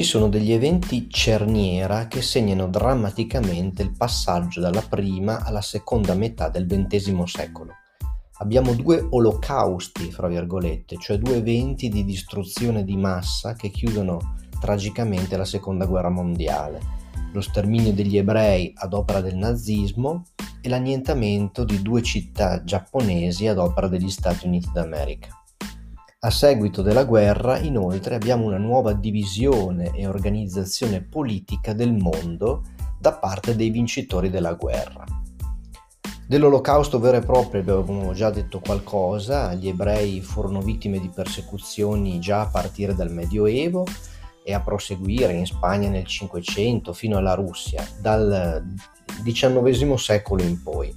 Ci sono degli eventi cerniera che segnano drammaticamente il passaggio dalla prima alla seconda metà del XX secolo. Abbiamo due olocausti, fra virgolette, cioè due eventi di distruzione di massa che chiudono tragicamente la seconda guerra mondiale. Lo sterminio degli ebrei ad opera del nazismo e l'annientamento di due città giapponesi ad opera degli Stati Uniti d'America. A seguito della guerra, inoltre, abbiamo una nuova divisione e organizzazione politica del mondo da parte dei vincitori della guerra. Dell'olocausto vero e proprio abbiamo già detto qualcosa, gli ebrei furono vittime di persecuzioni già a partire dal Medioevo e a proseguire in Spagna nel Cinquecento fino alla Russia, dal XIX secolo in poi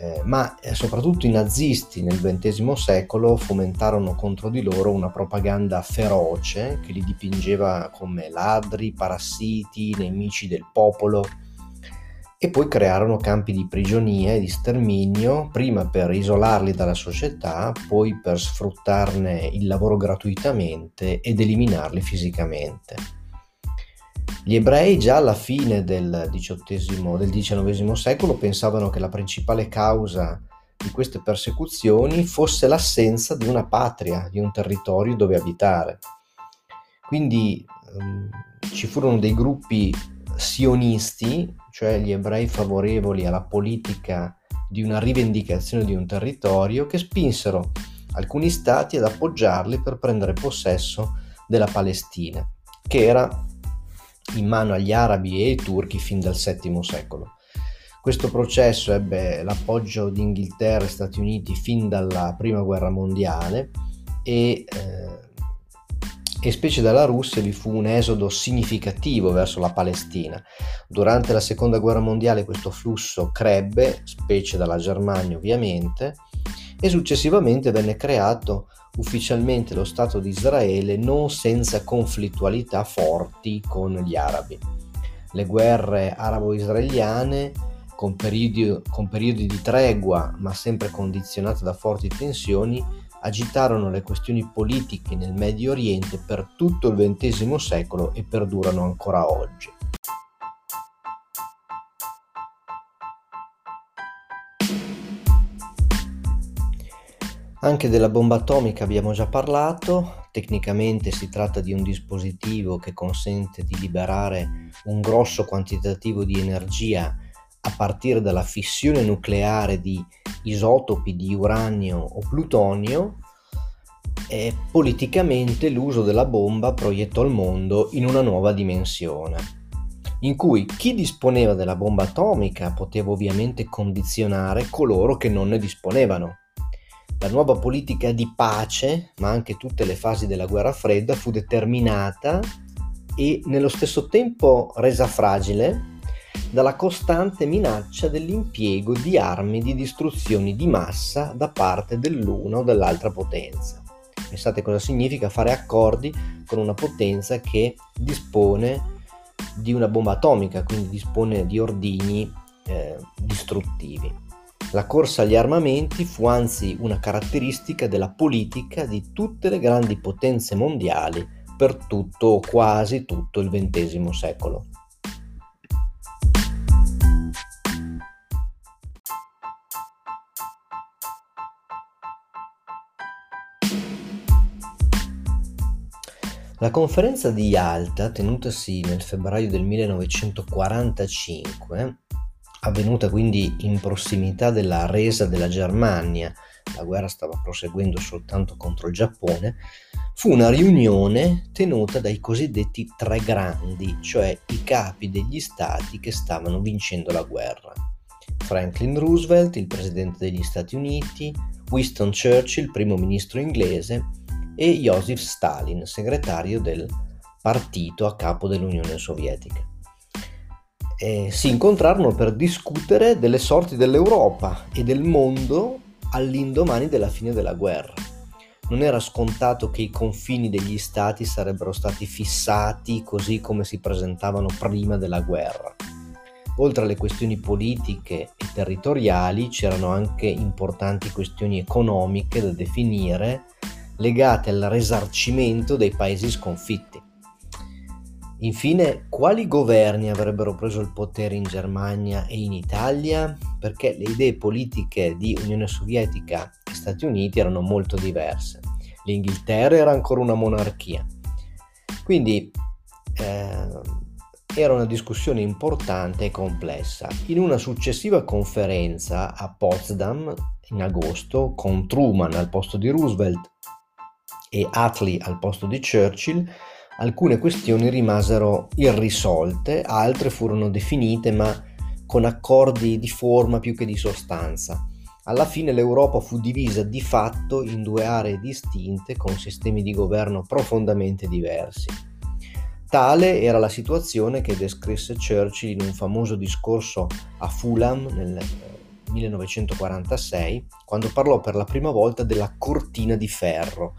eh, ma eh, soprattutto i nazisti nel XX secolo fomentarono contro di loro una propaganda feroce che li dipingeva come ladri, parassiti, nemici del popolo e poi crearono campi di prigionia e di sterminio, prima per isolarli dalla società, poi per sfruttarne il lavoro gratuitamente ed eliminarli fisicamente. Gli ebrei già alla fine del, XVIII, del XIX secolo pensavano che la principale causa di queste persecuzioni fosse l'assenza di una patria, di un territorio dove abitare. Quindi ehm, ci furono dei gruppi sionisti, cioè gli ebrei favorevoli alla politica di una rivendicazione di un territorio, che spinsero alcuni stati ad appoggiarli per prendere possesso della Palestina, che era in mano agli arabi e ai turchi fin dal VII secolo. Questo processo ebbe l'appoggio di Inghilterra e Stati Uniti fin dalla Prima Guerra Mondiale e, eh, e specie dalla Russia vi fu un esodo significativo verso la Palestina. Durante la Seconda Guerra Mondiale questo flusso crebbe, specie dalla Germania ovviamente, e successivamente venne creato ufficialmente lo Stato di Israele non senza conflittualità forti con gli arabi. Le guerre arabo-israeliane, con periodi, con periodi di tregua ma sempre condizionate da forti tensioni, agitarono le questioni politiche nel Medio Oriente per tutto il XX secolo e perdurano ancora oggi. Anche della bomba atomica abbiamo già parlato, tecnicamente si tratta di un dispositivo che consente di liberare un grosso quantitativo di energia a partire dalla fissione nucleare di isotopi di uranio o plutonio e politicamente l'uso della bomba proiettò il mondo in una nuova dimensione, in cui chi disponeva della bomba atomica poteva ovviamente condizionare coloro che non ne disponevano la nuova politica di pace, ma anche tutte le fasi della guerra fredda, fu determinata e nello stesso tempo resa fragile dalla costante minaccia dell'impiego di armi di distruzione di massa da parte dell'una o dell'altra potenza. Pensate cosa significa fare accordi con una potenza che dispone di una bomba atomica, quindi dispone di ordini eh, distruttivi. La corsa agli armamenti fu anzi una caratteristica della politica di tutte le grandi potenze mondiali per tutto o quasi tutto il XX secolo. La conferenza di Yalta, tenutasi nel febbraio del 1945, avvenuta quindi in prossimità della resa della Germania, la guerra stava proseguendo soltanto contro il Giappone, fu una riunione tenuta dai cosiddetti tre grandi, cioè i capi degli stati che stavano vincendo la guerra. Franklin Roosevelt, il presidente degli Stati Uniti, Winston Churchill, primo ministro inglese, e Joseph Stalin, segretario del partito a capo dell'Unione Sovietica eh, si incontrarono per discutere delle sorti dell'Europa e del mondo all'indomani della fine della guerra. Non era scontato che i confini degli stati sarebbero stati fissati così come si presentavano prima della guerra. Oltre alle questioni politiche e territoriali c'erano anche importanti questioni economiche da definire legate al risarcimento dei paesi sconfitti. Infine, quali governi avrebbero preso il potere in Germania e in Italia? Perché le idee politiche di Unione Sovietica e Stati Uniti erano molto diverse. L'Inghilterra era ancora una monarchia. Quindi eh, era una discussione importante e complessa. In una successiva conferenza a Potsdam in agosto, con Truman al posto di Roosevelt e Attlee al posto di Churchill, alcune questioni rimasero irrisolte, altre furono definite ma con accordi di forma più che di sostanza. Alla fine l'Europa fu divisa di fatto in due aree distinte con sistemi di governo profondamente diversi. Tale era la situazione che descrisse Churchill in un famoso discorso a Fulham nel 1946, quando parlò per la prima volta della cortina di ferro.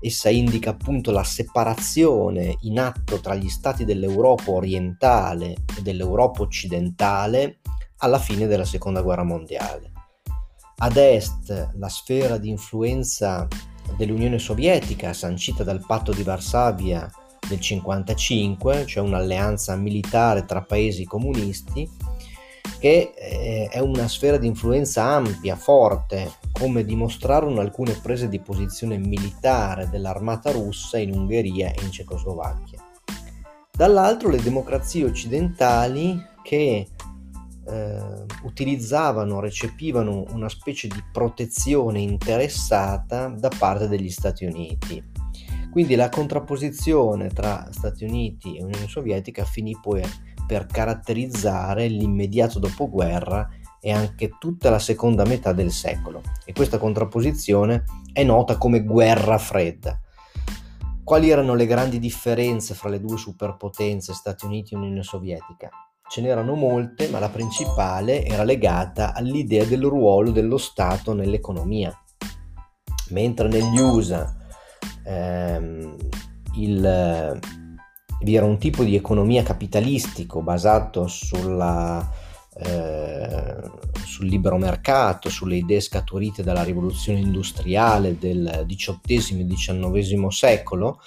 Essa indica appunto la separazione in atto tra gli stati dell'Europa orientale e dell'Europa occidentale alla fine della Seconda Guerra Mondiale. Ad est la sfera di influenza dell'Unione Sovietica, sancita dal patto di Varsavia del 55, cioè un'alleanza militare tra paesi comunisti, che eh, è una sfera di influenza ampia, forte, come dimostrarono alcune prese di posizione militare dell'armata russa in Ungheria e in Cecoslovacchia. Dall'altro le democrazie occidentali che eh, utilizzavano, recepivano una specie di protezione interessata da parte degli Stati Uniti quindi la contrapposizione tra Stati Uniti e Unione Sovietica finì poi per caratterizzare l'immediato dopoguerra e anche tutta la seconda metà del secolo e questa contrapposizione è nota come guerra fredda. Quali erano le grandi differenze fra le due superpotenze Stati Uniti e Unione Sovietica? Ce n'erano molte, ma la principale era legata all'idea del ruolo dello Stato nell'economia. Mentre negli USA ehm, il, vi era un tipo di economia capitalistico basato sulla, eh, sul libero mercato, sulle idee scaturite dalla rivoluzione industriale del XVIII e XIX secolo,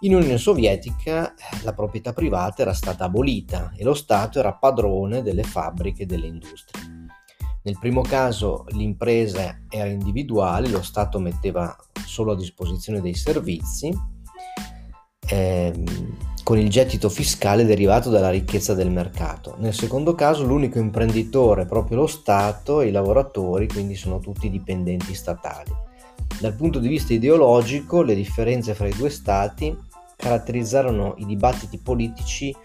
in Unione Sovietica la proprietà privata era stata abolita e lo Stato era padrone delle fabbriche e delle industrie. Nel primo caso l'impresa era individuale, lo Stato metteva solo a disposizione dei servizi, ehm, con il gettito fiscale derivato dalla ricchezza del mercato. Nel secondo caso l'unico imprenditore è proprio lo Stato e i lavoratori quindi sono tutti dipendenti statali. Dal punto di vista ideologico le differenze fra i due Stati caratterizzarono i dibattiti politici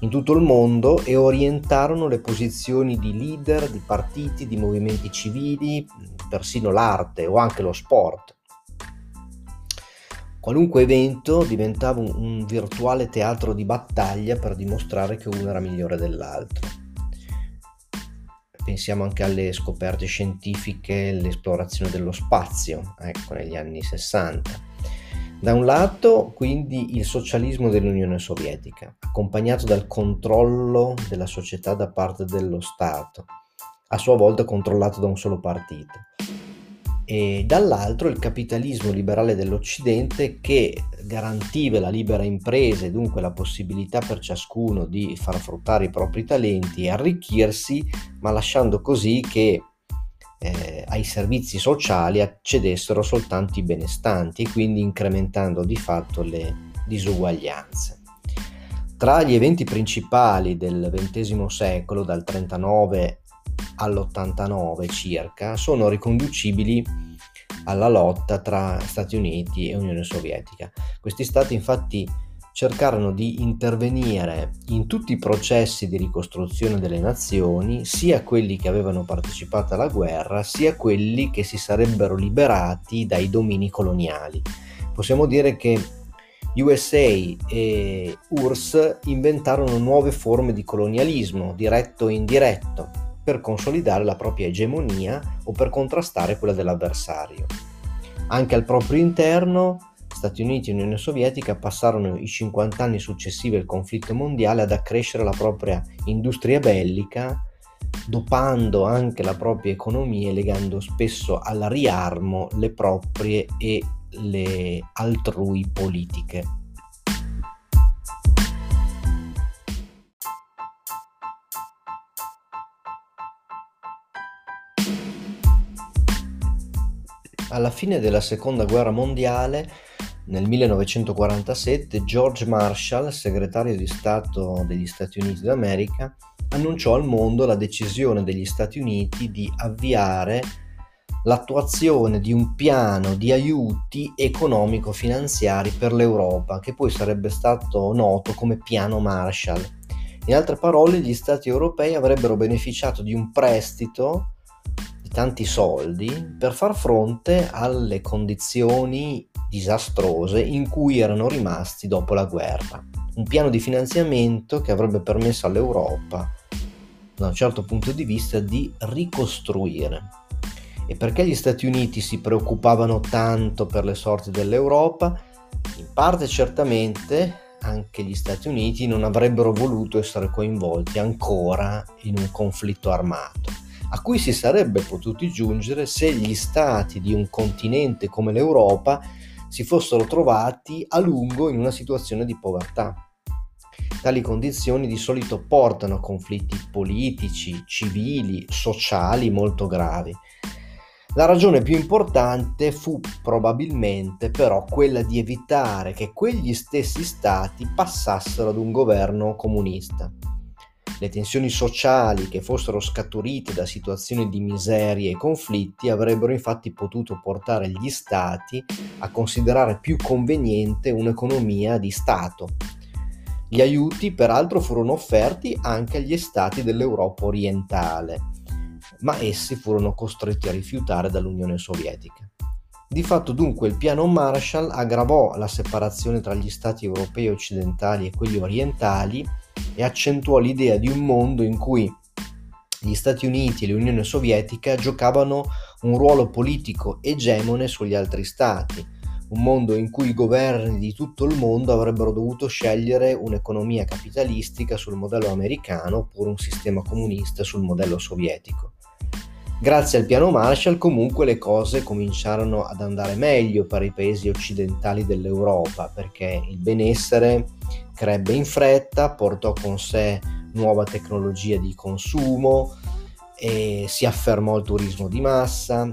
in tutto il mondo e orientarono le posizioni di leader, di partiti, di movimenti civili, persino l'arte o anche lo sport. Qualunque evento diventava un, un virtuale teatro di battaglia per dimostrare che uno era migliore dell'altro. Pensiamo anche alle scoperte scientifiche, l'esplorazione dello spazio, ecco, negli anni 60 da un lato quindi il socialismo dell'Unione Sovietica, accompagnato dal controllo della società da parte dello Stato, a sua volta controllato da un solo partito, e dall'altro il capitalismo liberale dell'Occidente che garantiva la libera impresa e dunque la possibilità per ciascuno di far fruttare i propri talenti e arricchirsi, ma lasciando così che eh, ai servizi sociali accedessero soltanto i benestanti quindi incrementando di fatto le disuguaglianze. Tra gli eventi principali del XX secolo, dal 39 all'89 circa, sono riconducibili alla lotta tra Stati Uniti e Unione Sovietica. Questi stati infatti cercarono di intervenire in tutti i processi di ricostruzione delle nazioni, sia quelli che avevano partecipato alla guerra, sia quelli che si sarebbero liberati dai domini coloniali. Possiamo dire che USA e URSS inventarono nuove forme di colonialismo, diretto e indiretto, per consolidare la propria egemonia o per contrastare quella dell'avversario. Anche al proprio interno Stati Uniti e Unione Sovietica passarono i 50 anni successivi al conflitto mondiale ad accrescere la propria industria bellica, dopando anche la propria economia e legando spesso al riarmo le proprie e le altrui politiche. Alla fine della seconda guerra mondiale, nel 1947, George Marshall, segretario di Stato degli Stati Uniti d'America, annunciò al mondo la decisione degli Stati Uniti di avviare l'attuazione di un piano di aiuti economico-finanziari per l'Europa, che poi sarebbe stato noto come piano Marshall. In altre parole, gli Stati europei avrebbero beneficiato di un prestito tanti soldi per far fronte alle condizioni disastrose in cui erano rimasti dopo la guerra. Un piano di finanziamento che avrebbe permesso all'Europa, da un certo punto di vista, di ricostruire e perché gli Stati Uniti si preoccupavano tanto per le sorti dell'Europa? In parte certamente anche gli Stati Uniti non avrebbero voluto essere coinvolti ancora in un conflitto armato, a cui si sarebbe potuti giungere se gli stati di un continente come l'Europa si fossero trovati a lungo in una situazione di povertà. Tali condizioni di solito portano a conflitti politici, civili, sociali molto gravi la ragione più importante fu probabilmente però quella di evitare che quegli stessi stati passassero ad un governo comunista. Le tensioni sociali che fossero scaturite da situazioni di miseria e conflitti avrebbero infatti potuto portare gli stati a considerare più conveniente un'economia di Stato. Gli aiuti peraltro furono offerti anche agli stati dell'Europa orientale ma essi furono costretti a rifiutare dall'Unione Sovietica. Di fatto dunque il piano Marshall aggravò la separazione tra gli stati europei occidentali e quelli orientali e accentuò l'idea di un mondo in cui gli Stati Uniti e l'Unione Sovietica giocavano un ruolo politico egemone sugli altri stati, un mondo in cui i governi di tutto il mondo avrebbero dovuto scegliere un'economia capitalistica sul modello americano oppure un sistema comunista sul modello sovietico. Grazie al piano Marshall comunque le cose cominciarono ad andare meglio per i paesi occidentali dell'Europa perché il benessere crebbe in fretta, portò con sé nuova tecnologia di consumo si affermò il turismo di massa.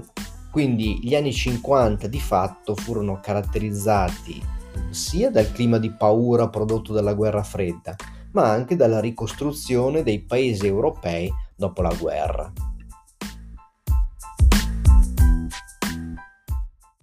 Quindi gli anni 50 di fatto furono caratterizzati sia dal clima di paura prodotto dalla guerra fredda, ma anche dalla ricostruzione dei paesi europei dopo la guerra.